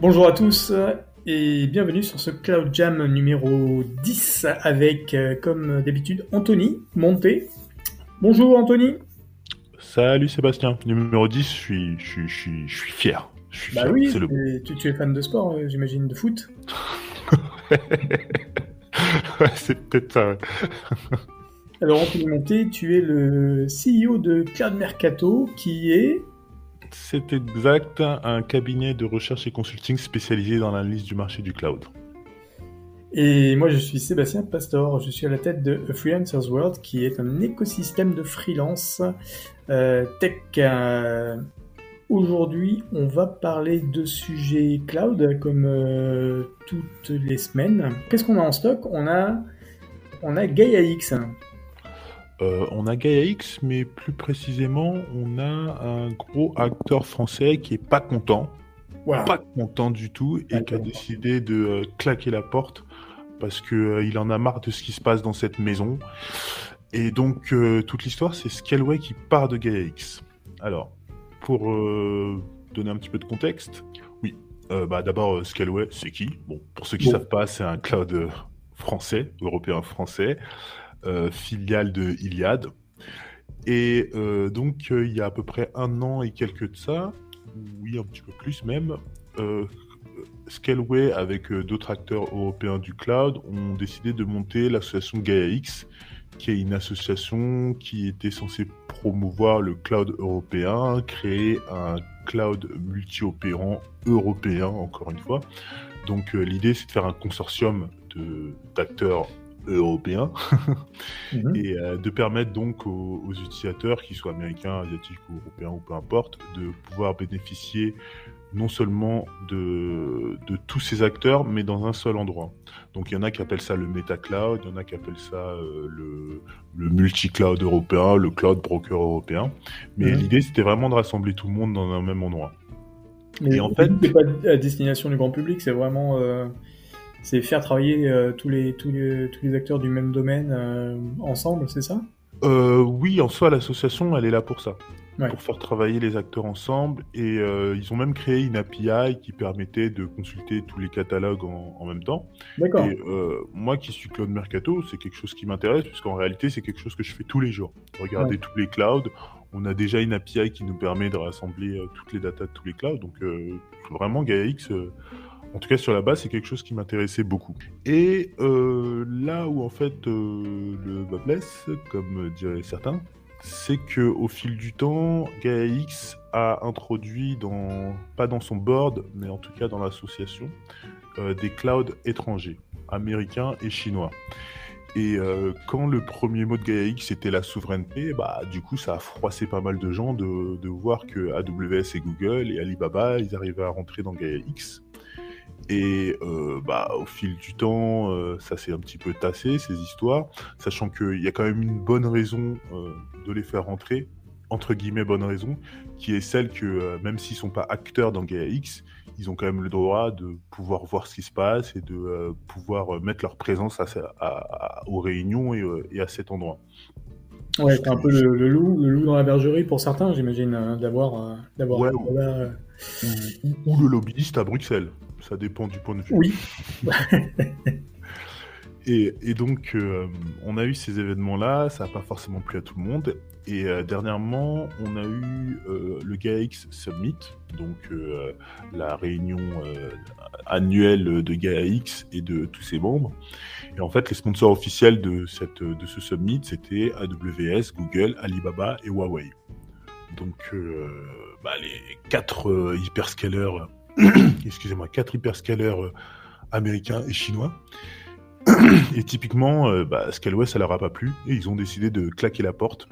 Bonjour à tous et bienvenue sur ce Cloud Jam numéro 10 avec, euh, comme d'habitude, Anthony Monté. Bonjour Anthony. Salut Sébastien, numéro 10, je suis, je suis, je suis, je suis fier. Je suis Bah fier. oui, le... tu, tu es fan de sport, euh, j'imagine, de foot. Ouais, c'est peut-être ça. ouais. Alors Anthony Monté, tu es le CEO de Cloud Mercato qui est... C'est exact, un cabinet de recherche et consulting spécialisé dans l'analyse du marché du cloud. Et moi je suis Sébastien Pastor, je suis à la tête de Freelancers World qui est un écosystème de freelance euh, tech. Euh, Aujourd'hui, on va parler de sujets cloud comme euh, toutes les semaines. Qu'est-ce qu'on a en stock? On a on a Gaia X. Euh, on a Gaia X, mais plus précisément, on a un gros acteur français qui est pas content, Voilà. pas content du tout, et qui a décidé de euh, claquer la porte parce que euh, il en a marre de ce qui se passe dans cette maison. Et donc euh, toute l'histoire, c'est Scaleway qui part de Gaia X. Alors, pour donner un petit peu de contexte, oui, bah d'abord Scaleway, c'est qui? Bon, pour ceux qui Bon. savent pas, c'est un cloud français, européen français, filiale de Iliad. Et euh, donc, euh, il y a à peu près un an et quelques de ça, oui, un petit peu plus même, euh, Scaleway, avec euh, d'autres acteurs européens du cloud, ont décidé de monter l'association GaiaX, qui est une association qui était censée promouvoir le cloud européen, créer un cloud multi-opérant européen, encore une fois. Donc euh, l'idée, c'est de faire un consortium d'acteurs européens Mhm. et euh, de permettre donc aux, aux utilisateurs, qu'ils soient américains, asiatiques ou européens ou peu importe, de pouvoir bénéficier non seulement de, de tous ces acteurs, mais dans un seul endroit. Donc il y en a qui appellent ça le meta-cloud, il y en a qui appellent ça euh, le, le multi-cloud européen, le cloud broker européen. Mais Mhm. l'idée, c'était vraiment de rassembler tout le monde dans un même endroit. Mais Et en fait- c'est pas à destination du grand public, c'est vraiment euh, c'est faire travailler euh, tous les tous les tous les acteurs du même domaine euh, ensemble, c'est ça? Euh, oui, en soi, l'association, elle est là pour ça. Ouais. Pour faire travailler les acteurs ensemble. Et euh, ils ont même créé une API qui permettait de consulter tous les catalogues en, en même temps. D'accord. Et moi qui suis Cloud Mercato, c'est quelque chose qui m'intéresse, puisqu'en réalité, c'est quelque chose que je fais tous les jours. Regarder tous les clouds. On a déjà une API qui nous permet de rassembler toutes les datas de tous les clouds. Donc, vraiment, GaiaX, en tout cas sur la base, c'est quelque chose qui m'intéressait beaucoup. Et euh, là où en fait euh, le bas comme diraient certains, c'est que au fil du temps, GaiaX a introduit dans pas dans son board, mais en tout cas dans l'association, euh, des clouds étrangers, américains et chinois. Et quand le premier mot de GaiaX était la souveraineté, bah du coup ça a froissé pas mal de gens de, de voir que AWS et Google et Alibaba ils arrivaient à rentrer dans GaiaX. Et euh, bah, au fil du temps, euh, ça s'est un petit peu tassé, ces histoires, sachant qu'il y a quand même une bonne raison euh, de les faire rentrer, entre guillemets bonne raison, qui est celle que même s'ils sont pas acteurs dans GaiaX, ils ont quand même le droit de pouvoir voir ce qui se passe et de pouvoir mettre leur présence à, ce- à- à- aux réunions et, et à cet endroit. Ouais, c'est un peu le, le loup, le loup dans la bergerie pour certains, j'imagine, d'avoir d'avoir. Ouais, d'avoir, Ou, ou le lobbyiste à Bruxelles, ça dépend du point de vue. Oui. Et, et donc, euh, on a eu ces événements-là, ça n'a pas forcément plu à tout le monde. Et euh, dernièrement, on a eu euh, le GaiaX Summit, donc la réunion annuelle de GaiaX et de tous ses membres. Et en fait, les sponsors officiels de, cette, de ce summit, c'était AWS, Google, Alibaba et Huawei. Donc, bah, les quatre hyperscalers, excusez-moi, quatre hyperscalers euh, américains et chinois. Et typiquement, euh, bah, Scaleway, ça leur a pas plu et ils ont décidé de claquer la porte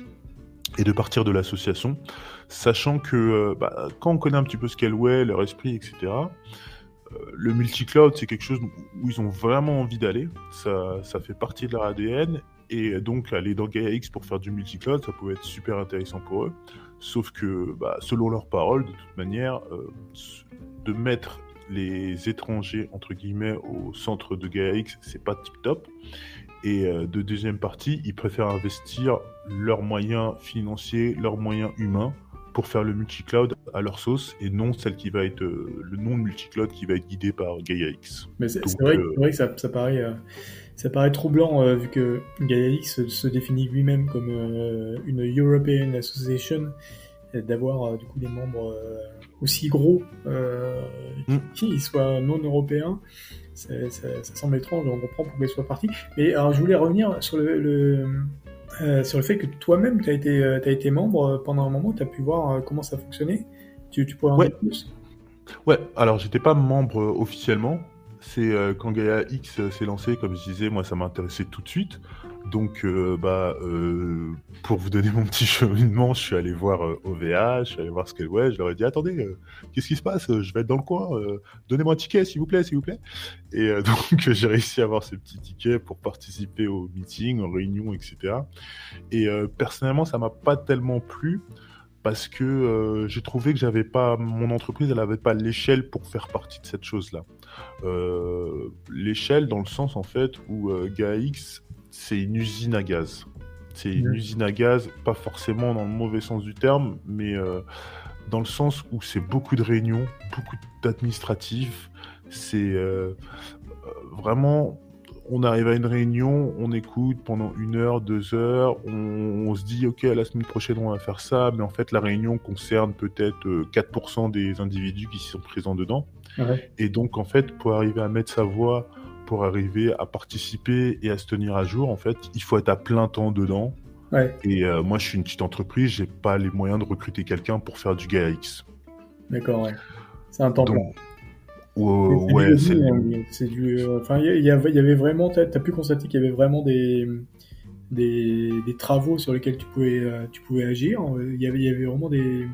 et de partir de l'association, sachant que euh, bah, quand on connaît un petit peu Scaleway, leur esprit, etc., le multi-cloud, c'est quelque chose où ils ont vraiment envie d'aller. Ça, ça fait partie de leur ADN et donc aller dans GaiaX pour faire du multi-cloud, ça pouvait être super intéressant pour eux. Sauf que, bah, selon leurs paroles, de toute manière, euh, de mettre les étrangers, entre guillemets, au centre de GaiaX, c'est pas tip top. Et euh, de deuxième partie, ils préfèrent investir leurs moyens financiers, leurs moyens humains pour faire le multi-cloud à leur sauce et non celle qui va être le nom de multi-cloud qui va être guidé par GaiaX. Mais c'est vrai, que ça, ça paraît ça paraît troublant euh, vu que GaiaX se, définit lui-même comme euh, une European Association d'avoir euh, du coup des membres aussi gros mm. qui soient non européens. Ça, semble étrange, on comprend pourquoi ils soient partis. Mais alors je voulais revenir sur le, sur le fait que toi-même tu as été, as été membre pendant un moment, tu as pu voir comment ça fonctionnait. Tu, tu pourrais en dire plus? Ouais, alors j'étais pas membre officiellement, c'est euh, quand Gaia X s'est lancé, comme je disais, moi ça m'intéressait tout de suite. Donc, euh, bah, euh, pour vous donner mon petit cheminement, je suis allé voir OVH, je suis allé voir Scaleway, je leur ai dit attendez, qu'est-ce qui se passe Je vais être dans le coin, donnez-moi un ticket s'il vous plaît, s'il vous plaît. Et donc j'ai réussi à avoir ce petit ticket pour participer aux meetings, aux réunions, etc. Et personnellement, ça m'a pas tellement plu parce que j'ai trouvé que j'avais pas mon entreprise, elle n'avait pas l'échelle pour faire partie de cette chose-là. Euh, l'échelle dans le sens en fait où euh, GAX c'est une usine à gaz. C'est une usine à gaz, pas forcément dans le mauvais sens du terme, mais euh, dans le sens où c'est beaucoup de réunions, beaucoup d'administratifs. C'est vraiment on arrive à une réunion, on écoute pendant une heure, deux heures, on, se dit ok la semaine prochaine on va faire ça, mais en fait la réunion concerne peut-être 4% des individus qui sont présents dedans. Et donc, en fait, pour arriver à mettre sa voix, pour arriver à participer et à se tenir à jour, en fait, il faut être à plein temps dedans. Et euh, moi, je suis une petite entreprise, j'ai pas les moyens de recruter quelqu'un pour faire du GAX. D'accord, ouais. C'est un temps donc, ouais, c'est du. Euh, enfin, il y, avait vraiment. T'as as pu constater qu'il y avait vraiment des, des, travaux sur lesquels tu pouvais, euh, tu pouvais agir. Il y avait, il y avait vraiment des,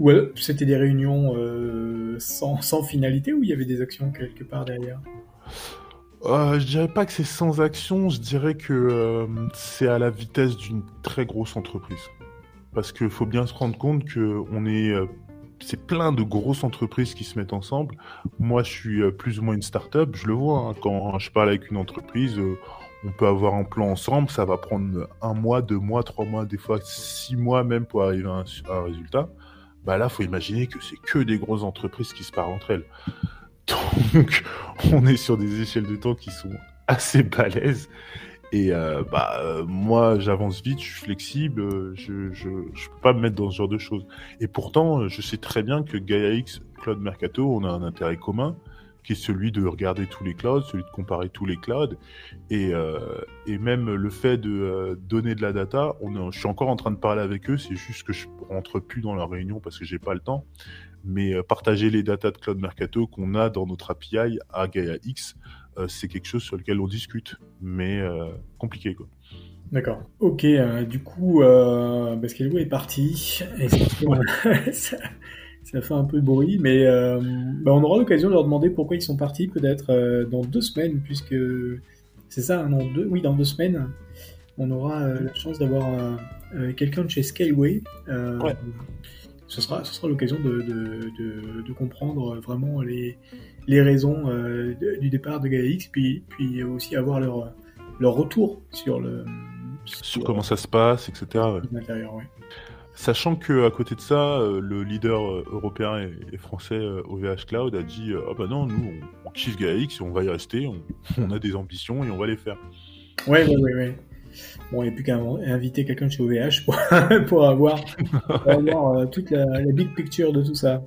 ou c'était des réunions euh, sans, sans, finalité ou il y avait des actions quelque part derrière? Euh, Je dirais pas que c'est sans action, je dirais que euh, c'est à la vitesse d'une très grosse entreprise. Parce qu'il faut bien se rendre compte que on est, euh, c'est plein de grosses entreprises qui se mettent ensemble. Moi, je suis plus ou moins une start-up, je le vois. Hein. quand je parle avec une entreprise, on peut avoir un plan ensemble, ça va prendre un mois, deux mois, trois mois, des fois six mois même pour arriver à un résultat bah là, faut imaginer que c'est que des grosses entreprises qui se parlent entre elles. Donc, on est sur des échelles de temps qui sont assez balèzes. Et euh, bah euh, moi, j'avance vite, je suis flexible, je, je, je peux pas me mettre dans ce genre de choses. Et pourtant, je sais très bien que Gaia X, Claude Mercato, on a un intérêt commun qui est celui de regarder tous les clouds, celui de comparer tous les clouds, et, euh, et même le fait de euh, donner de la data, on je suis encore en train de parler avec eux, c'est juste que je rentre plus dans leur réunion parce que j'ai pas le temps, mais euh, partager les datas de Cloud Mercato qu'on a dans notre API à Gaia X, c'est quelque chose sur lequel on discute, mais compliqué quoi. D'accord. Ok, du coup, euh, Basquelou est parti. Et ça fait un peu de bruit, mais euh, bah, on aura l'occasion de leur demander pourquoi ils sont partis, peut-être euh, dans deux semaines, puisque c'est ça, dans deux, oui, dans deux semaines, on aura euh, la chance d'avoir quelqu'un de chez Skyway. Ce sera, ce sera l'occasion de, de, de, comprendre vraiment les, les raisons du départ de GaiaX, puis, puis aussi avoir leur, leur retour sur le sur, comment ça se passe, etc. L'intérieur, ouais. Sachant que à côté de ça, euh, le leader euh, européen et, français OVH euh, Cloud a dit ah bah non, nous on, kiffe GAX et on va y rester, on, a des ambitions et on va les faire. Ouais, ouais, ouais, ouais. Bon, il n'y a plus qu'à inviter quelqu'un de chez OVH pour, pour avoir, toute la, big picture de tout ça.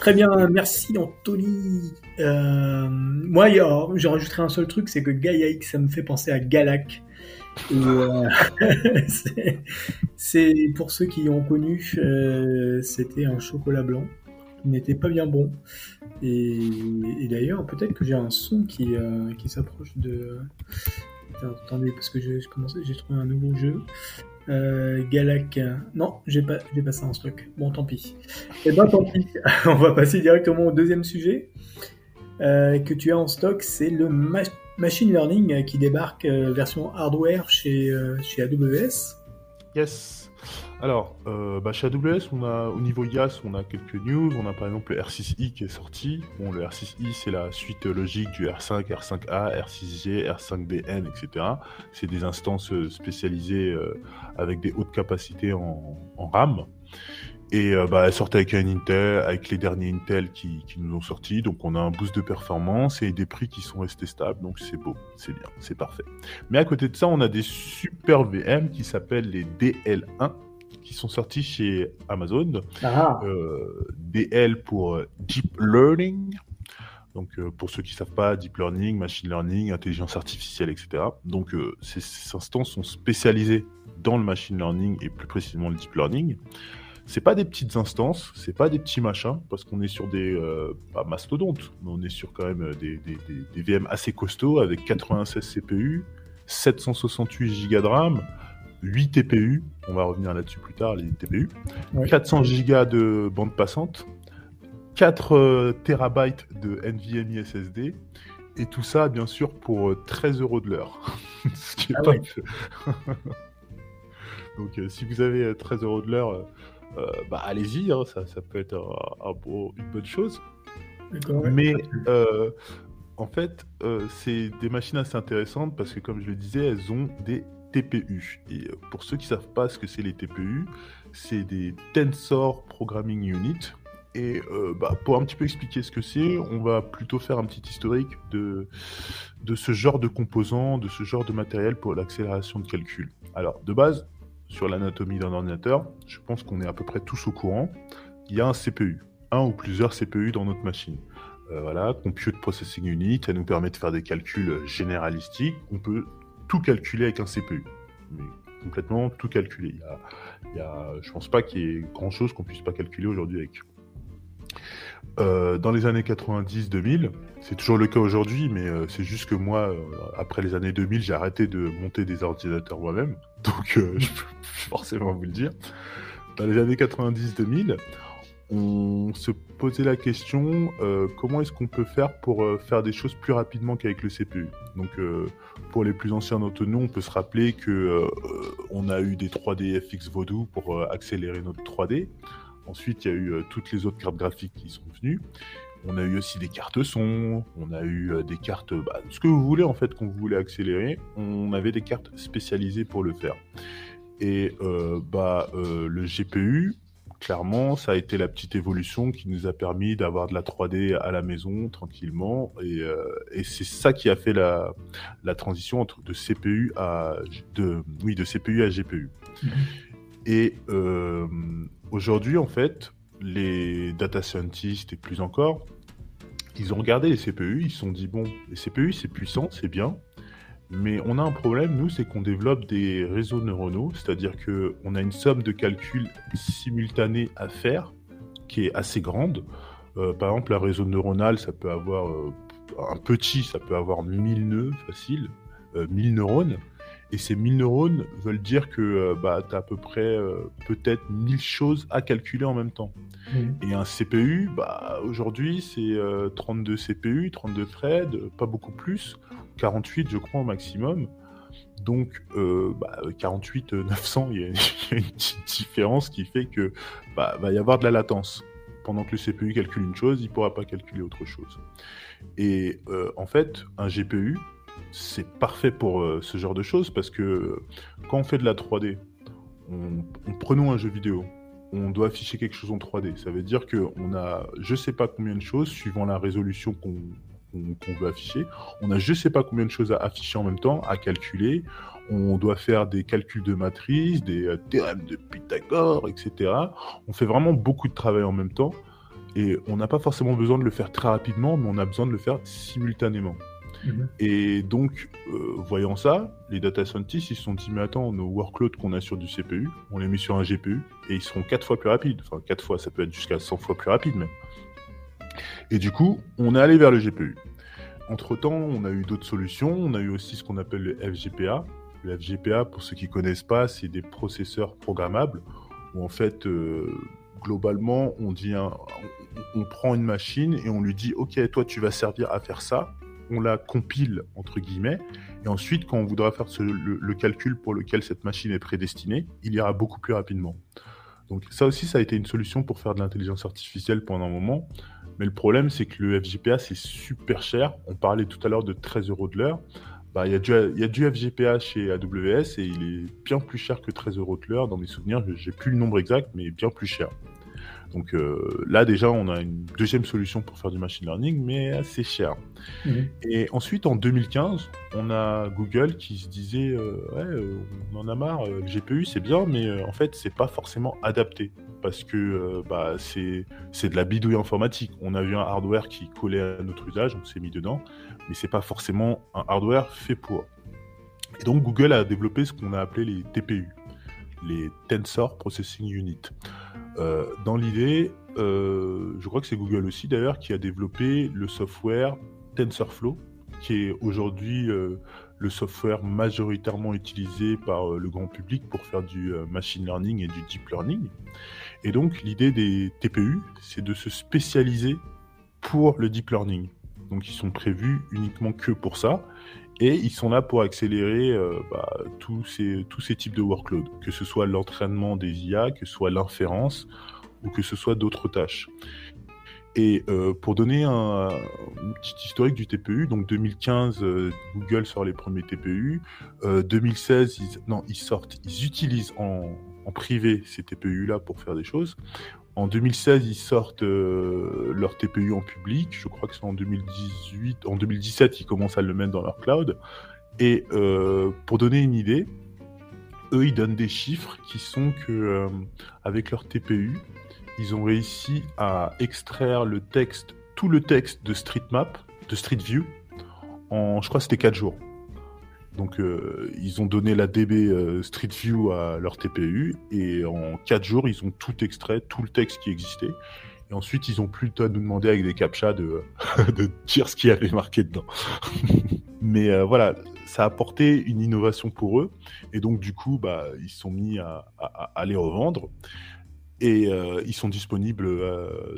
Très bien, merci Anthony. moi, j'ai rajouté un seul truc, c'est que GaiaX, ça me fait penser à Galac. Euh, c'est pour ceux qui ont connu, euh, c'était un chocolat blanc qui n'était pas bien bon. Et, d'ailleurs, peut-être que j'ai un son qui, euh, qui s'approche de. attendez, parce que j'ai trouvé un nouveau jeu. Galac. Non, j'ai pas, j'ai pas ça en stock. Bon, tant pis. Eh ben, tant pis. On va passer directement au deuxième sujet que tu as en stock, c'est le machine learning euh, qui débarque euh, version hardware euh, chez AWS. Yes. Alors, bah, chez AWS, on a, au niveau IaaS, on a quelques news. On a par exemple le R6i qui est sorti. Le R6i, c'est la suite logique du R5, R5A, R6G, R5BN, etc. C'est des instances spécialisées avec des hautes capacités en, en RAM. Et euh, bah, elle sortait avec un Intel, avec les derniers Intel qui, qui, nous ont sortis. Donc on a un boost de performance et des prix qui sont restés stables. Donc c'est beau, c'est bien, c'est parfait. Mais à côté de ça, on a des super VM qui s'appellent les DL1 qui sont sortis chez Amazon. Ah. Euh, DL pour euh, Deep Learning. Donc euh, pour ceux qui ne savent pas, Deep Learning, Machine Learning, Intelligence Artificielle, etc. Donc euh, ces, ces instances sont spécialisées dans le Machine Learning et plus précisément le Deep Learning c'est pas des petites instances, c'est pas des petits machins, parce qu'on est sur des euh, pas mastodontes, mais on est sur quand même des, des, VM assez costauds avec 96 CPU, 768 Go de RAM, 8 TPU, on va revenir là-dessus plus tard, les TPU, 400 Go de bande passante, 4 euh, TB de NVMe SSD, et tout ça, bien sûr, pour 13 euh, euros de l'heure. Ce qui est ah pas Donc, si vous avez 13 euros de l'heure, euh, bah allez-y, hein, ça, ça, peut être un, une bonne chose. Mais euh, en fait, euh, c'est des machines assez intéressantes parce que, comme je le disais, elles ont des TPU. Et pour ceux qui ne savent pas ce que c'est les TPU, c'est des Tensor Programming Unit. Et bah, pour un petit peu expliquer ce que c'est, on va plutôt faire un petit historique de, de ce genre de composants, de ce genre de matériel pour l'accélération de calcul. Alors, de base, sur l'anatomie d'un ordinateur, je pense qu'on est à peu près tous au courant. Il y a un CPU, un ou plusieurs CPU dans notre machine. Euh, voilà, Compute Processing Unit, ça nous permet de faire des calculs généralistiques. On peut tout calculer avec un CPU. Mais complètement tout calculer. Il y a, je pense pas qu'il y ait grand chose qu'on puisse pas calculer aujourd'hui avec. Euh, dans les années 90-2000, c'est toujours le cas aujourd'hui, mais euh, c'est juste que moi, après les années 2000, j'ai arrêté de monter des ordinateurs moi-même. Donc, euh, je peux forcément vous le dire. Dans les années 90-2000, on se posait la question euh, comment est-ce qu'on peut faire pour euh, faire des choses plus rapidement qu'avec le CPU. Donc, pour les plus anciens d'entre nous, on peut se rappeler que on a eu des 3D FX Vodou pour accélérer notre 3D. Ensuite, il y a eu toutes les autres cartes graphiques qui sont venues. On a eu aussi des cartes son, on a eu euh, des cartes, bah, ce que vous voulez en fait, vous voulez accélérer, on avait des cartes spécialisées pour le faire. Et euh, bah, euh, le GPU, clairement, ça a été la petite évolution qui nous a permis d'avoir de la 3D à la maison tranquillement. Et, c'est ça qui a fait la, transition entre de CPU à de oui de CPU à GPU. Mm-hmm. Et aujourd'hui, en fait, les data scientists et plus encore, ils ont regardé les CPU, ils se sont dit bon, les CPU c'est puissant, c'est bien, mais on a un problème, nous, c'est qu'on développe des réseaux neuronaux, c'est-à-dire qu'on a une somme de calculs simultanés à faire qui est assez grande. Euh, par exemple, un réseau neuronal, ça peut avoir euh, un petit, ça peut avoir 1000 nœuds facile, 1000 euh, neurones. Et ces 1000 neurones veulent dire que euh, bah, tu as à peu près peut-être 1000 choses à calculer en même temps. Et un CPU, bah, aujourd'hui, c'est 32 CPU, 32 threads, pas beaucoup plus, 48 je crois au maximum. Donc, euh, bah, 48, 900, il y, a une petite différence qui fait que bah, va y avoir de la latence. Pendant que le CPU calcule une chose, il ne pourra pas calculer autre chose. Et en fait, un GPU, c'est parfait pour euh, ce genre de choses parce que quand on fait de la 3D, on, prenons un jeu vidéo, on doit afficher quelque chose en 3D. Ça veut dire qu'on a je sais pas combien de choses suivant la résolution qu'on veut afficher. On a je sais pas combien de choses à afficher en même temps, à calculer. On doit faire des calculs de matrice, des euh, théorèmes de Pythagore, etc. On fait vraiment beaucoup de travail en même temps. Et on n'a pas forcément besoin de le faire très rapidement, mais on a besoin de le faire simultanément. Mhm. Et donc, euh, voyant ça, les data scientists, ils se sont dit, mais attends, nos workloads qu'on a sur du CPU, on les met sur un GPU, et ils seront 4 fois plus rapides. Enfin, 4 fois, ça peut être jusqu'à 100 fois plus rapide même. Et du coup, on est allé vers le GPU. Entre-temps, on a eu d'autres solutions. On a eu aussi ce qu'on appelle le FGPA. Le FGPA, pour ceux qui ne connaissent pas, c'est des processeurs programmables, où en fait... Euh, globalement, on dit on, prend une machine et on lui dit ok toi tu vas servir à faire ça on la compile, entre guillemets, et ensuite, quand on voudra faire le, calcul pour lequel cette machine est prédestinée, il ira beaucoup plus rapidement. Donc ça aussi, ça a été une solution pour faire de l'intelligence artificielle pendant un moment. Mais le problème, c'est que le FGPA, c'est super cher. On parlait tout à l'heure de 13 euros de l'heure. Bah, il y, a du FGPA chez AWS et il est bien plus cher que 13 euros de l'heure. Dans mes souvenirs, j'ai plus le nombre exact, mais bien plus cher. Donc euh, là déjà, on a une deuxième solution pour faire du machine learning, mais assez cher. Mhm. Et ensuite, en 2015, on a Google qui se disait, euh, ouais, on en a marre, le GPU c'est bien, mais en fait, c'est pas forcément adapté parce que bah, c'est de la bidouille informatique. On a vu un hardware qui collait à notre usage, on s'est mis dedans, mais c'est pas forcément un hardware fait pour. Et donc Google a développé ce qu'on a appelé les TPU, les Tensor Processing Unit. Euh, dans l'idée, euh, je crois que c'est Google aussi d'ailleurs qui a développé le software TensorFlow, qui est aujourd'hui euh, le software majoritairement utilisé par le grand public pour faire du machine learning et du deep learning. Et donc l'idée des TPU, c'est de se spécialiser pour le deep learning. Donc ils sont prévus uniquement que pour ça. Et ils sont là pour accélérer euh, bah, tous, ces, tous ces types de workloads, que ce soit l'entraînement des IA, que ce soit l'inférence, ou que ce soit d'autres tâches. Et euh, pour donner un, une petite historique du TPU, donc 2015, euh, Google sort les premiers TPU. 2016, ils, non, ils sortent, ils utilisent en, en privé ces TPU-là pour faire des choses. En 2016, ils sortent euh, leur TPU en public. Je crois que c'est en 2018. En 2017, ils commencent à le mettre dans leur cloud. Et euh, pour donner une idée, eux, ils donnent des chiffres qui sont que euh, avec leur TPU, ils ont réussi à extraire le texte, tout le texte de StreetMap, de Street View, en, je crois, c'était 4 jours. Donc euh, ils ont donné la DB euh, Street View à leur TPU et en 4 jours ils ont tout extrait, tout le texte qui existait. Et ensuite ils ont plus à nous demander avec des captchas de, dire ce qu'il y avait marqué dedans. Mais euh, voilà, ça a apporté une innovation pour eux et donc du coup bah, ils sont mis à, à, les revendre et ils sont disponibles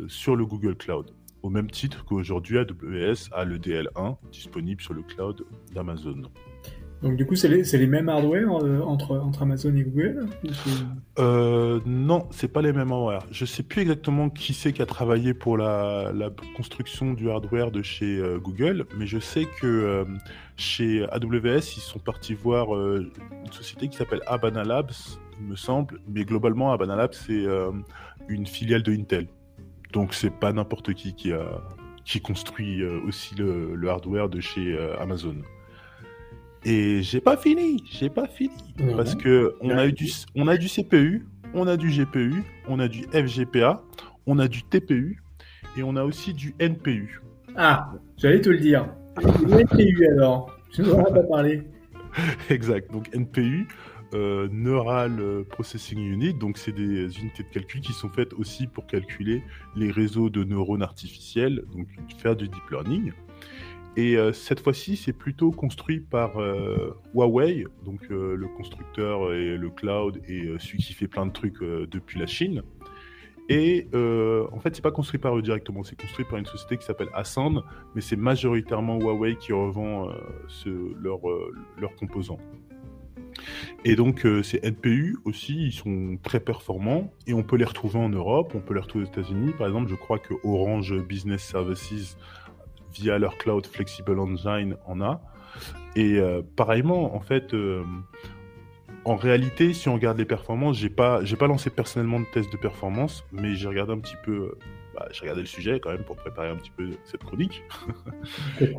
sur le Google Cloud au même titre qu'aujourd'hui AWS a le DL1 disponible sur le cloud d'Amazon. Donc du coup, c'est les, mêmes hardware euh, entre, Amazon et Google euh, Non, c'est pas les mêmes hardware. Je sais plus exactement qui c'est qui a travaillé pour la, construction du hardware de chez euh, Google, mais je sais que euh, chez AWS, ils sont partis voir une société qui s'appelle Habana Labs, il me semble, mais globalement, Habana Labs, c'est une filiale de Intel. Donc c'est pas n'importe qui qui, a, qui construit aussi le, hardware de chez Amazon. Et j'ai pas fini, j'ai pas fini. Parce que on a, eu du, on a du CPU, on a du GPU, on a du FGPA, on a du TPU et on a aussi du NPU. Ah, j'allais te le dire. NPU alors, je ne pas parler. exact, donc NPU, euh, Neural Processing Unit, donc c'est des unités de calcul qui sont faites aussi pour calculer les réseaux de neurones artificiels, donc faire du deep learning. Et euh, cette fois-ci, c'est plutôt construit par euh, Huawei, donc euh, le constructeur et le cloud et celui qui fait plein de trucs depuis la Chine. Et en fait, c'est pas construit par eux directement, c'est construit par une société qui s'appelle Ascend, mais c'est majoritairement Huawei qui revend leurs leur composants. Et donc, ces NPU aussi, ils sont très performants et on peut les retrouver en Europe, on peut les retrouver aux États-Unis. Par exemple, je crois que Orange Business Services via leur cloud Flexible Engine en a. Et euh, pareillement, en fait, euh, en réalité, si on regarde les performances, j'ai pas, j'ai pas lancé personnellement de test de performance, mais j'ai regardé un petit peu, euh, bah, j'ai regardé le sujet quand même pour préparer un petit peu cette chronique. et,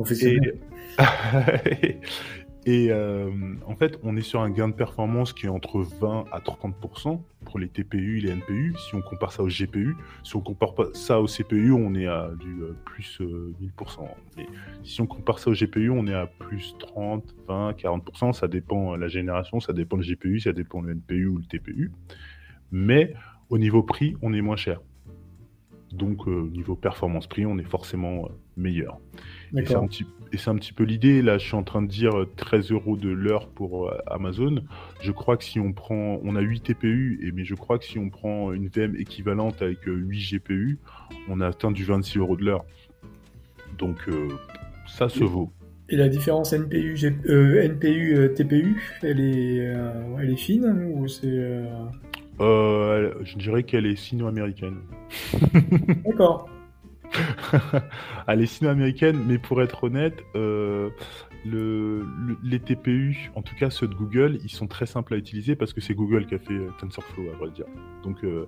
et euh, en fait, on est sur un gain de performance qui est entre 20 à 30% pour les TPU et les NPU. Si on compare ça au GPU, si on compare ça au CPU, on est à du euh, plus 1000%. Euh, Mais si on compare ça au GPU, on est à plus 30, 20, 40%. Ça dépend la génération, ça dépend le GPU, ça dépend le NPU ou le TPU. Mais au niveau prix, on est moins cher. Donc, au niveau performance-prix, on est forcément meilleur. Et c'est un, petit, peu l'idée. Là, je suis en train de dire 13 euros de l'heure pour euh, Amazon. Je crois que si on prend, on a 8 TPU, et, mais je crois que si on prend une VM équivalente avec 8 euh, GPU, on a atteint du 26 euros de l'heure. Donc, euh, ça se vaut. Et la différence NPU, NPU TPU, elle est, elle est fine ou c'est Je dirais qu'elle est sino-américaine. D'accord. Elle est sino-américaine, mais pour être honnête, euh, le, les TPU, en tout cas ceux de Google, ils sont très simples à utiliser parce que c'est Google qui a fait euh, TensorFlow, à vrai dire. Donc, euh,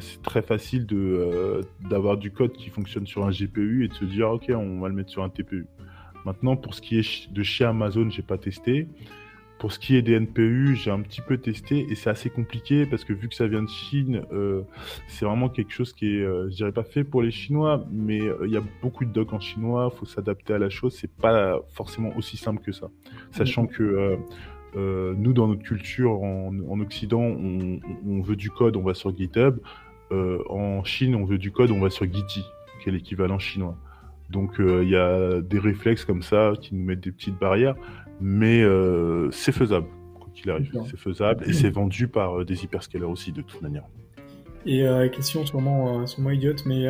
c'est très facile d'avoir du code qui fonctionne sur un GPU et de se dire ok on va le mettre sur un TPU. Maintenant pour ce qui est de chez Amazon j'ai pas testé. Pour ce qui est des NPU, j'ai un petit peu testé et c'est assez compliqué parce que vu que ça vient de Chine, euh, c'est vraiment quelque chose qui est, euh, je dirais pas fait pour les Chinois, mais euh, il y a beaucoup de docs en chinois, faut s'adapter à la chose, c'est pas forcément aussi simple que ça. Sachant que nous, dans notre culture en, Occident, on, veut du code, on va sur GitHub. en Chine, on veut du code, on va sur Giti, qui est l'équivalent chinois. Donc il y a des réflexes comme ça qui nous mettent des petites barrières mais euh, c'est faisable, quoi qu'il arrive. C'est faisable et c'est vendu par euh, des hyperscalers aussi, de toute manière. Et euh, question sûrement, sûrement idiote, mais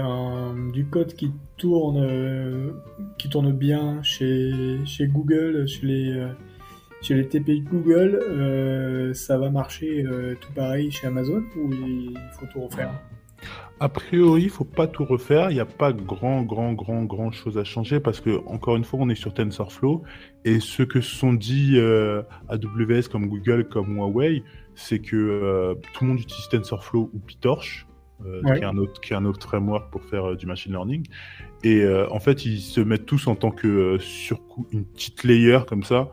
du code qui tourne, qui tourne bien chez, chez Google, chez les, chez les TPI Google, ça va marcher tout pareil chez Amazon ou il faut tout refaire? A priori, il faut pas tout refaire. Il n'y a pas grand, grand, grand, grand chose à changer parce que, encore une fois, on est sur TensorFlow et ce que sont dit euh, AWS comme Google, comme Huawei, c'est que euh, tout le monde utilise TensorFlow ou PyTorch, euh, qui, est un autre, qui est un autre framework pour faire du machine learning. Et en fait, ils se mettent tous en tant que sur une petite layer comme ça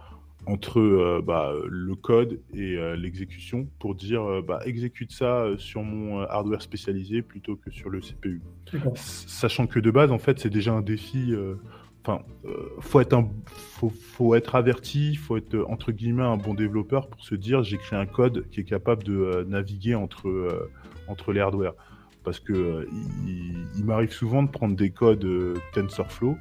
entre euh, bah, le code et euh, l'exécution pour dire euh, bah, exécute ça sur mon hardware spécialisé plutôt que sur le CPU. Sachant que de base, en fait, c'est déjà un défi. Enfin, faut être un, faut, faut, être averti, faut être entre guillemets un bon développeur pour se dire j'ai créé un code qui est capable de naviguer entre entre les hardware. Parce que il m'arrive souvent de prendre des codes TensorFlow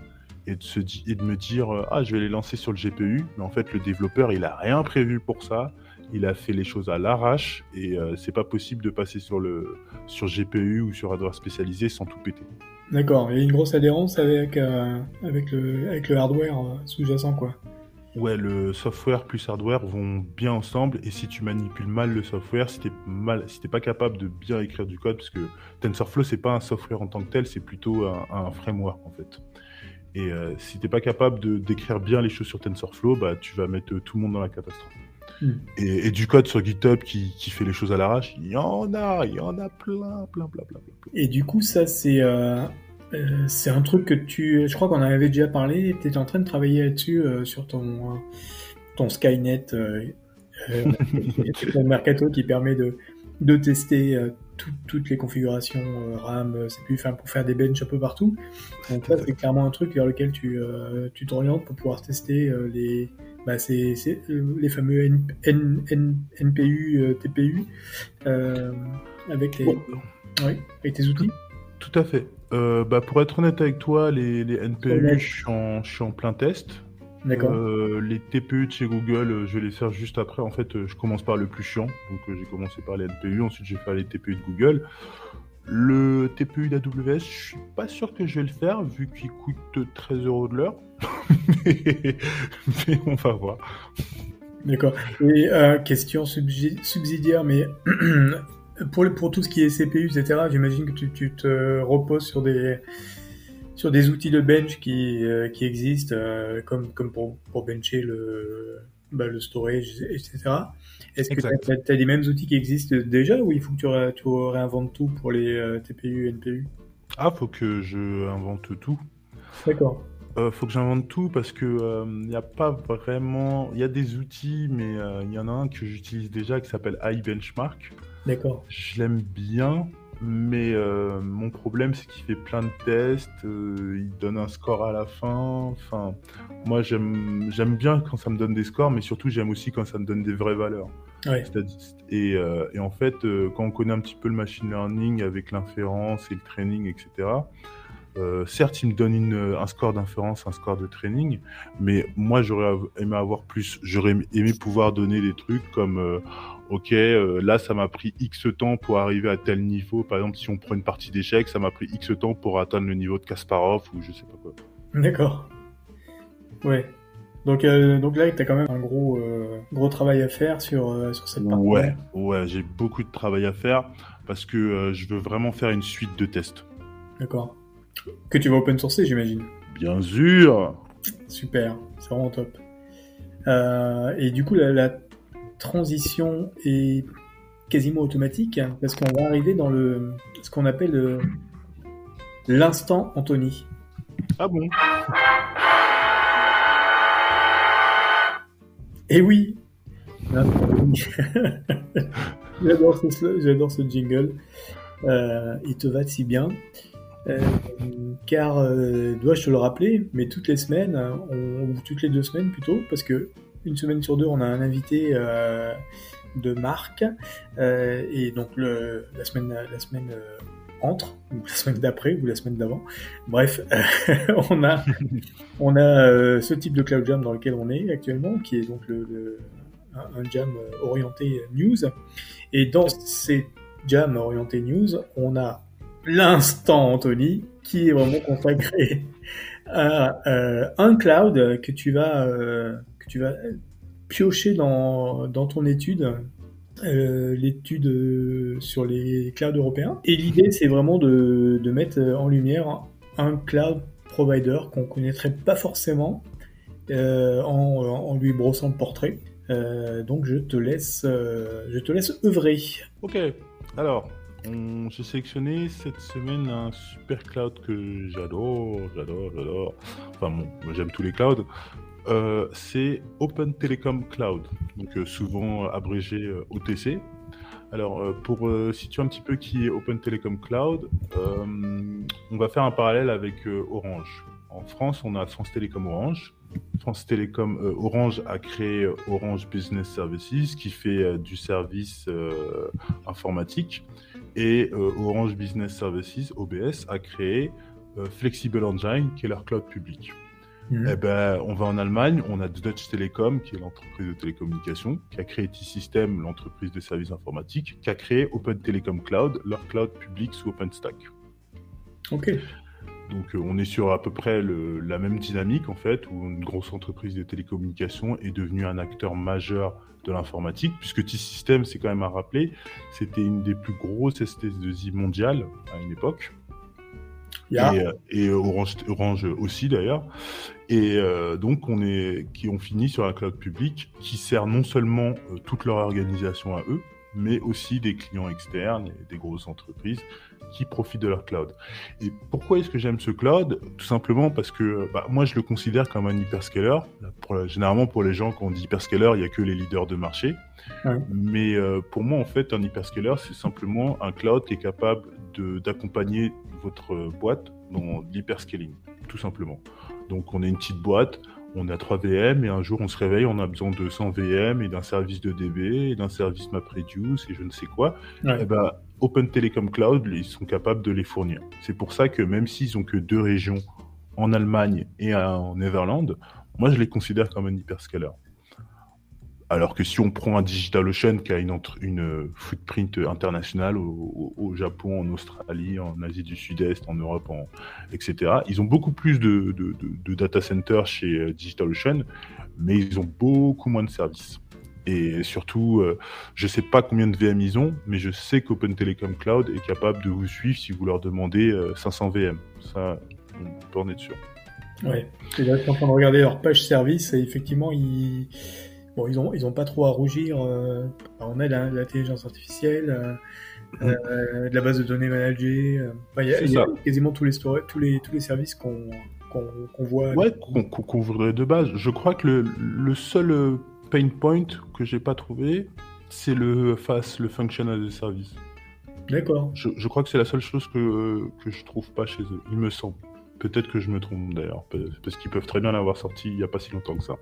et de, se et de me dire euh, ah je vais les lancer sur le GPU mais en fait le développeur il a rien prévu pour ça il a fait les choses à l'arrache et euh, c'est pas possible de passer sur le sur GPU ou sur hardware spécialisé sans tout péter. D'accord, il y a une grosse adhérence avec euh, avec le avec le hardware sous-jacent quoi. Ouais, le software plus hardware vont bien ensemble et si tu manipules mal le software, si t'es mal, si t'es pas capable de bien écrire du code, parce que TensorFlow c'est pas un software en tant que tel, c'est plutôt un, un framework en fait. Et euh, si t'es pas capable de décrire bien les choses sur TensorFlow, bah tu vas mettre tout le monde dans la catastrophe. Hmm. Et, du code sur GitHub qui, qui fait les choses à l'arrache, il y en a, il y en a plein, plein, plein, plein. Et du coup, ça c'est euh, euh, c'est un truc que tu, je crois qu'on en avait déjà parlé. Tu étais en train de travailler là-dessus sur ton ton Skynet, ton Mercato qui permet de de tester toutes les configurations euh, RAM, euh, CPU, enfin, pour faire des benches un peu partout. Donc c'est clairement un truc vers lequel tu euh, tu t'orientes pour pouvoir tester les bah, c'est, les fameux NPU, TPU avec, les... oui, avec tes outils. Tout, à fait. bah, pour être honnête avec toi, les, les NPU, je suis en plein test. Euh, les TPU de chez Google, euh, je vais les faire juste après. En fait, euh, je commence par le plus chiant. Donc, j'ai commencé par les NPU. Ensuite, je vais faire les TPU de Google. Le TPU d'AWS, je suis pas sûr que je vais le faire vu qu'il coûte 13 euros de l'heure. mais, on va voir. D'accord. Et question subsidiaire, mais pour, pour tout ce qui est CPU, etc., j'imagine que tu te reposes sur des sur des outils de bench qui, euh, qui existent, euh, comme, comme pour, pour bencher le, bah, le storage, etc. Est-ce que tu as, des mêmes outils qui existent déjà ou il faut que tu, ré, tu réinventes tout pour les euh, TPU, NPU Ah, faut que je invente tout. D'accord. Euh, faut que j'invente tout parce que il n'y a pas vraiment. Il y a des outils, mais il y en a un que j'utilise déjà qui s'appelle iBenchmark. D'accord. Je l'aime bien, mais euh, mon problème, c'est qu'il fait plein de tests, euh, il donne un score à la fin. Enfin, moi, j'aime bien quand ça me donne des scores, mais surtout, j'aime aussi quand ça me donne des vraies valeurs. Et, euh, et, en fait, quand on connaît un petit peu le machine learning avec l'inférence et le training, etc., certes, il me donne un score d'inférence, un score de training, mais moi, j'aurais aimé avoir plus. J'aurais aimé pouvoir donner des trucs comme ok, euh, là ça m'a pris X temps pour arriver à tel niveau. Par exemple, si on prend une partie d'échecs, ça m'a pris X temps pour atteindre le niveau de Kasparov ou je sais pas quoi. D'accord. Ouais. Donc, euh, donc là, tu as quand même un gros, euh, gros travail à faire sur, sur cette partie. Ouais, ouais, j'ai beaucoup de travail à faire parce que je veux vraiment faire une suite de tests. D'accord. Que tu vas open sourcer, j'imagine. Bien sûr. Super, c'est vraiment top. et du coup, la, la transition est quasiment automatique hein, parce qu'on va arriver dans le ce qu'on appelle l'instant Anthony. Ah bon? Eh oui. j'adore ce, j'adore ce jingle. Euh, il te va si bien. Euh, car, euh, dois-je te le rappeler, mais toutes les semaines, ou toutes les deux semaines plutôt, parce que une semaine sur deux, on a un invité de marque, et donc le, la semaine, la semaine entre, ou la semaine d'après, ou la semaine d'avant. Bref, on a, on a ce type de cloud jam dans lequel on est actuellement, qui est donc le, un, jam orienté news. Et dans ces jams orientés news, on a l'instant Anthony qui est vraiment consacré à euh, un cloud que tu vas euh, que tu vas piocher dans, dans ton étude euh, l'étude sur les clouds européens. Et l'idée c'est vraiment de, de mettre en lumière un cloud provider qu'on connaîtrait pas forcément en, en, lui brossant le portrait. Donc je te laisse je te laisse œuvrer. Ok. Alors j'ai sélectionné cette semaine un super cloud que j'adore, j'adore, j'adore. Enfin bon, j'aime tous les clouds. Euh, c'est Open Telecom Cloud, donc euh, souvent abrégé euh, OTC. Alors, pour situer un petit peu qui est Open Telecom Cloud, on va faire un parallèle avec Orange. En France, on a France Télécom Orange. France Télécom Orange a créé Orange Business Services, qui fait du service informatique et euh, Orange Business Services, OBS, a créé euh, Flexible Engine, qui est leur cloud public. Mhm. Eh ben, on va en Allemagne, on a Dutch Telecom, qui est l'entreprise de télécommunications, qui a créé T-System, l'entreprise de services informatiques, qui a créé Open Telecom Cloud, leur cloud public sous OpenStack. Ok. Donc euh, on est sur à peu près la même dynamique en fait, où une grosse entreprise de télécommunications est devenue un acteur majeur de l'informatique, puisque T-System, c'est quand même à rappeler, c'était une des plus grosses STS2I mondiales à une époque. Et, euh, et, Orange, Orange aussi d'ailleurs. Et euh, donc on est, qui ont fini sur un cloud public qui sert non seulement toute leur organisation à eux, mais aussi des clients externes et des grosses entreprises qui profitent de leur cloud. Et pourquoi est-ce que j'aime ce cloud? Tout simplement parce que bah, moi, je le considère comme un hyperscaler. Pour généralement, pour les gens, quand on dit hyperscaler, il n'y a que les leaders de marché. Mais euh, pour moi, en fait, un hyperscaler, c'est simplement un cloud qui est capable d'accompagner votre boîte dans l'hyperscaling, tout simplement. Donc, on est une petite boîte, on a 3 VM et un jour on se réveille, on a besoin de 100 VM et d'un service de DB et d'un service MapReduce et je ne sais quoi. Et eh ben, Open Telecom Cloud, ils sont capables de les fournir. C'est pour ça que même s'ils ont que deux régions en Allemagne et en Netherlands, moi je les considère comme un hyperscaler. Alors que si on prend un DigitalOcean qui a une, une footprint internationale au, Japon, en Australie, en Asie du Sud-Est, en Europe, etc., ils ont beaucoup plus de, data centers chez DigitalOcean, mais ils ont beaucoup moins de services. Et surtout, euh, je ne sais pas combien de VM ils ont, mais je sais qu'Open Telecom Cloud est capable de vous suivre si vous leur demandez 500 euh, VM. Ça, on peut en être sûr. Là, je suis train de regarder leur page service effectivement, ils, bon, ils ont, ils ont pas trop à rougir. Euh... on a de l'intelligence artificielle, euh, mm-hmm. de la base de données managée. il y a, quasiment tous les, tous les, tous les services qu'on voit. Ouais, qu'on voudrait de base. Je crois que le, le seul pain point que j'ai pas trouvé, c'est le face, le function as a service. D'accord. Je, crois que c'est la seule chose que, que je trouve pas chez eux, il me semble. Peut-être que je me trompe d'ailleurs, parce qu'ils peuvent très bien l'avoir sorti il n'y a pas si longtemps que ça.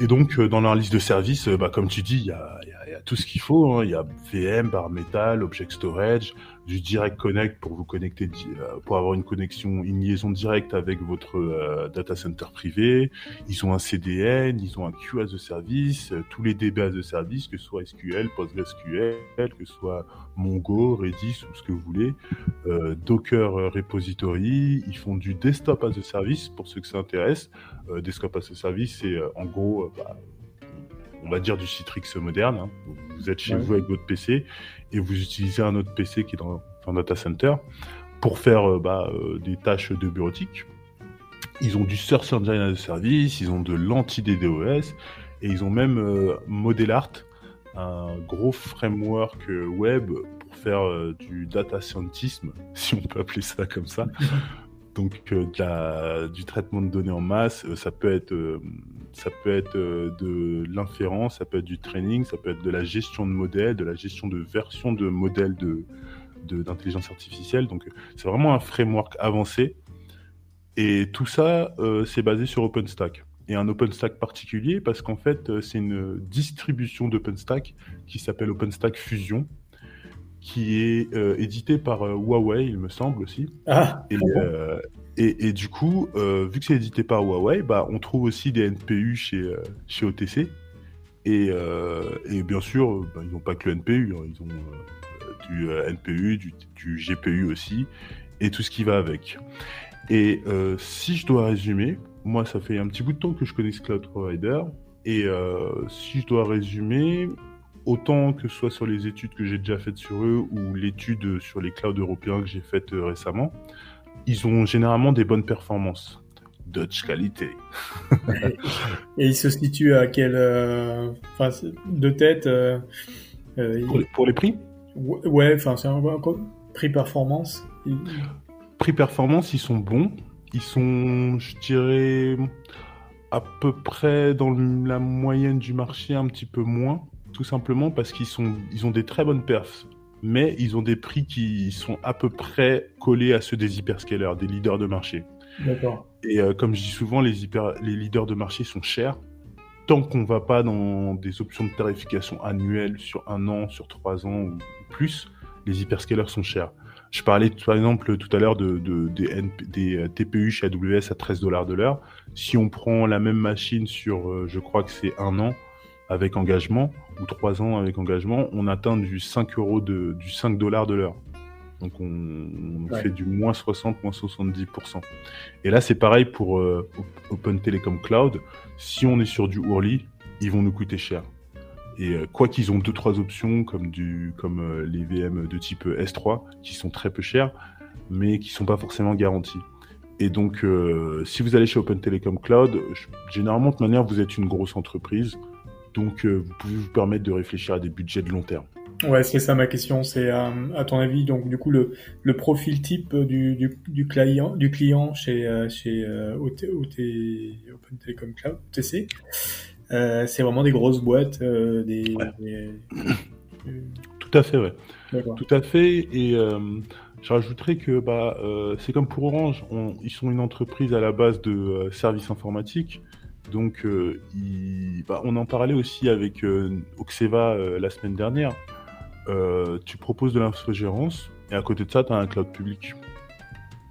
Et donc, euh, dans leur liste de services, euh, bah, comme tu dis, il y a, tout ce qu'il faut. Hein. Il y a VM, bar metal, object storage, du direct connect pour vous connecter, euh, pour avoir une connexion, une liaison directe avec votre euh, data center privé. Ils ont un CDN, ils ont un Q a service, euh, tous les DB a service, que ce soit SQL, PostgreSQL, que ce soit Mongo, Redis ou ce que vous voulez, Docker Repository. Ils font du desktop as a service pour ceux que ça intéresse. desktop as a service, c'est en gros, bah, on va dire du Citrix moderne. Hein. Vous êtes chez vous avec votre PC et vous utilisez un autre PC qui est dans un data center pour faire euh, bah, euh, des tâches de bureautique. Ils ont du Search Engine as a Service, ils ont de l'anti-DDoS et ils ont même euh, Model Art un gros framework web pour faire du data scientisme, si on peut appeler ça comme ça. Donc du traitement de données en masse, ça peut être, ça peut être de l'inférence, ça peut être du training, ça peut être de la gestion de modèles, de la gestion de versions de modèles de d'intelligence artificielle. Donc c'est vraiment un framework avancé. Et tout ça, c'est basé sur OpenStack et un OpenStack particulier parce qu'en fait, euh, c'est une distribution d'OpenStack qui s'appelle OpenStack Fusion, qui est euh, édité par euh, Huawei, il me semble aussi. Ah, et, et, du coup, vu que c'est édité par Huawei, bah, on trouve aussi des NPU chez, chez OTC. Et, et bien sûr, bah, ils n'ont pas que le NPU, hein. ils ont du NPU, du, du, GPU aussi, et tout ce qui va avec. Et si je dois résumer, moi, ça fait un petit bout de temps que je connais ce cloud provider. Et euh, si je dois résumer, autant que ce soit sur les études que j'ai déjà faites sur eux ou l'étude sur les clouds européens que j'ai faite euh, récemment, ils ont généralement des bonnes performances. Dutch qualité. et ils se situent à quelle. Euh, de tête. pour, les, prix? Ouais, enfin, c'est un prix performance. Prix performance, ils sont bons. Ils sont, je dirais, à peu près dans la moyenne du marché, un petit peu moins, tout simplement parce qu'ils sont, ils ont des très bonnes perfs, mais ils ont des prix qui sont à peu près collés à ceux des hyperscalers, des leaders de marché. D'accord. Et euh, comme je dis souvent, les, hyper, les leaders de marché sont chers. Tant qu'on ne va pas dans des options de tarification annuelles sur un an, sur trois ans ou plus, les hyperscalers sont chers. Je parlais par exemple tout à l'heure de, des, euh, TPU chez AWS à 13 dollars de l'heure. Si on prend la même machine sur, euh, je crois que c'est un an avec engagement ou trois ans avec engagement, on atteint du 5 euros de, du 5 dollars de l'heure. Donc on, fait du moins 60, moins 70%. Et là c'est pareil pour euh, Open Telecom Cloud. Si on est sur du Ourly, ils vont nous coûter cher. Et euh, quoi qu'ils ont deux trois options comme du comme euh, les VM de type S3 qui sont très peu chers, mais qui sont pas forcément garanties. Et donc, euh, si vous allez chez Open Telecom Cloud, généralement de manière vous êtes une grosse entreprise, donc vous pouvez vous permettre de réfléchir à des budgets de long terme. Ouais, c'est ça ma question. C'est à ton avis, donc du coup le, le profil type du, du, du, client du client chez chez Open Telecom Cloud TC euh, c'est vraiment des grosses boîtes, euh, des, Tout à fait, ouais. Tout à fait. Et euh, je rajouterais que bah, c'est comme pour Orange. ils sont une entreprise à la base de services informatiques. Donc, bah, on en parlait aussi avec Oxeva la semaine dernière. tu proposes de l'infogérance et à côté de ça, tu as un cloud public.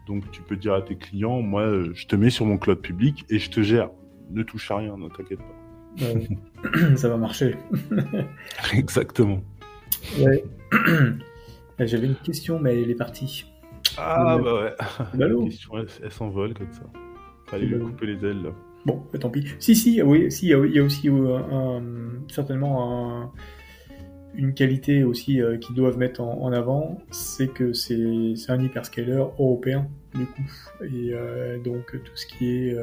Donc, tu peux dire à tes clients, moi, je te mets sur mon cloud public et je te gère. Ne touche à rien, ne t'inquiète pas. ça va marcher. Exactement. J'avais une question, mais elle est partie. Ah, bah ouais. La question, elle, s'envole comme ça. Fallait lui couper les ailes. Bon, bah, tant pis. Si, si, oui, si, il y a aussi euh, certainement une qualité aussi euh, qu'ils doivent mettre en, avant, c'est que c'est un hyperscaler européen, du coup. Et euh, donc, tout ce qui est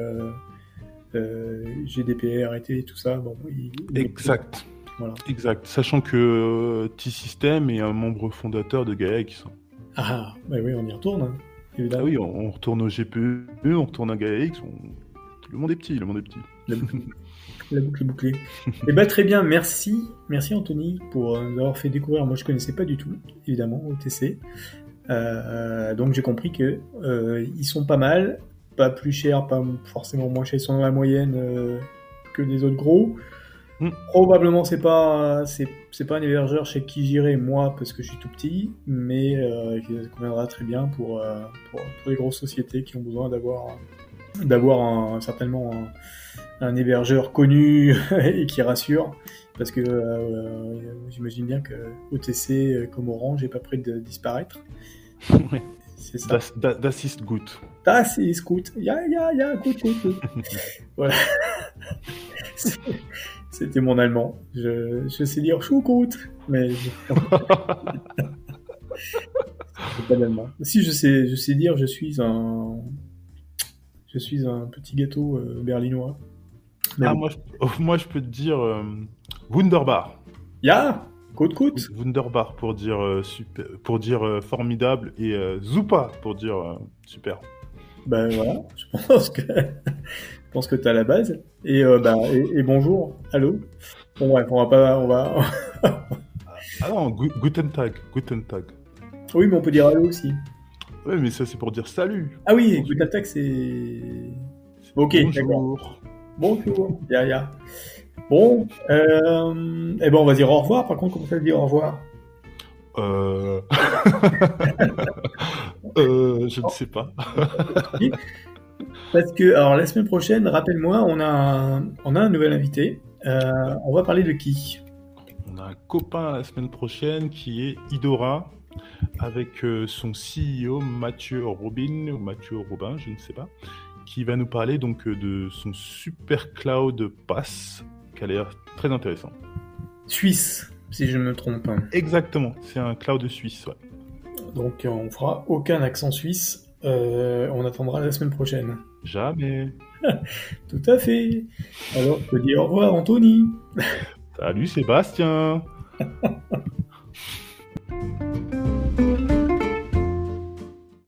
euh, GDPR, et tout ça. Bon, exact. Voilà. Exact. Sachant que T-System est un membre fondateur de GaiaX. Ah, bah oui, on y retourne, hein, évidemment. Ah oui, on, retourne au GPU, on retourne à GaiaX. Le monde est petit, le monde est petit. La boucle, est bouclée. Eh ben, très bien, merci. Merci Anthony pour nous avoir fait découvrir. Moi, je connaissais pas du tout, évidemment, OTC. Euh, donc j'ai compris que euh, ils sont pas mal pas plus cher, pas forcément moins cher, ils sont dans la moyenne euh, que des autres gros. Mm. Probablement c'est pas c'est pas un hébergeur chez qui j'irai moi parce que je suis tout petit, mais euh, qui conviendra très bien pour, euh, pour, les grosses sociétés qui ont besoin d'avoir d'avoir certainement un, hébergeur connu et qui rassure parce que j'imagine bien que OTC comme Orange n'est pas prêt de disparaître. C'est ça. Das, das, ist gut. Das ist gut. Ja, ja, ja, gut, gut, gut. voilà. C'était mon allemand. Je, je sais dire choukout, mais pas l'allemand. Si je sais, je sais dire, je suis un, je suis un petit gâteau euh, berlinois. ah, moi, je, moi, je peux te dire euh, Wunderbar. Ya Côte côte Wunderbar pour dire, euh, super, pour dire euh, formidable et euh, Zupa pour dire super. Ben voilà, je pense que je pense que t'as la base. Et, bah, et, et bonjour, allô? Bon bref, on va pas, on va. Ah non, gu- Guten Tag, Guten Tag. oui, mais on peut dire allô aussi. Ouais, mais ça c'est pour dire salut. Ah oui, écoute attaque, c'est. Ok, d'accord. Bonjour. Bonjour, ya ya. Bon, euh... eh ben on va dire au revoir. Par contre, comment ça veut dire au revoir Euh... euh, je ne sais pas. Parce que, alors la semaine prochaine, rappelle-moi, on a un, on a un nouvel invité. Euh, on va parler de qui? On a un copain la semaine prochaine qui est Idora avec euh, son CEO Mathieu Robin ou Mathieu Robin, je ne sais pas, qui va nous parler donc euh, de son super cloud pass qui a l'air très intéressant. Suisse, si je ne me trompe pas. Exactement, c'est un cloud suisse. Ouais. Donc euh, on fera aucun accent suisse. Euh, on attendra la semaine prochaine. Jamais. Tout à fait. Alors, je te dis au revoir, Anthony. Salut Sébastien.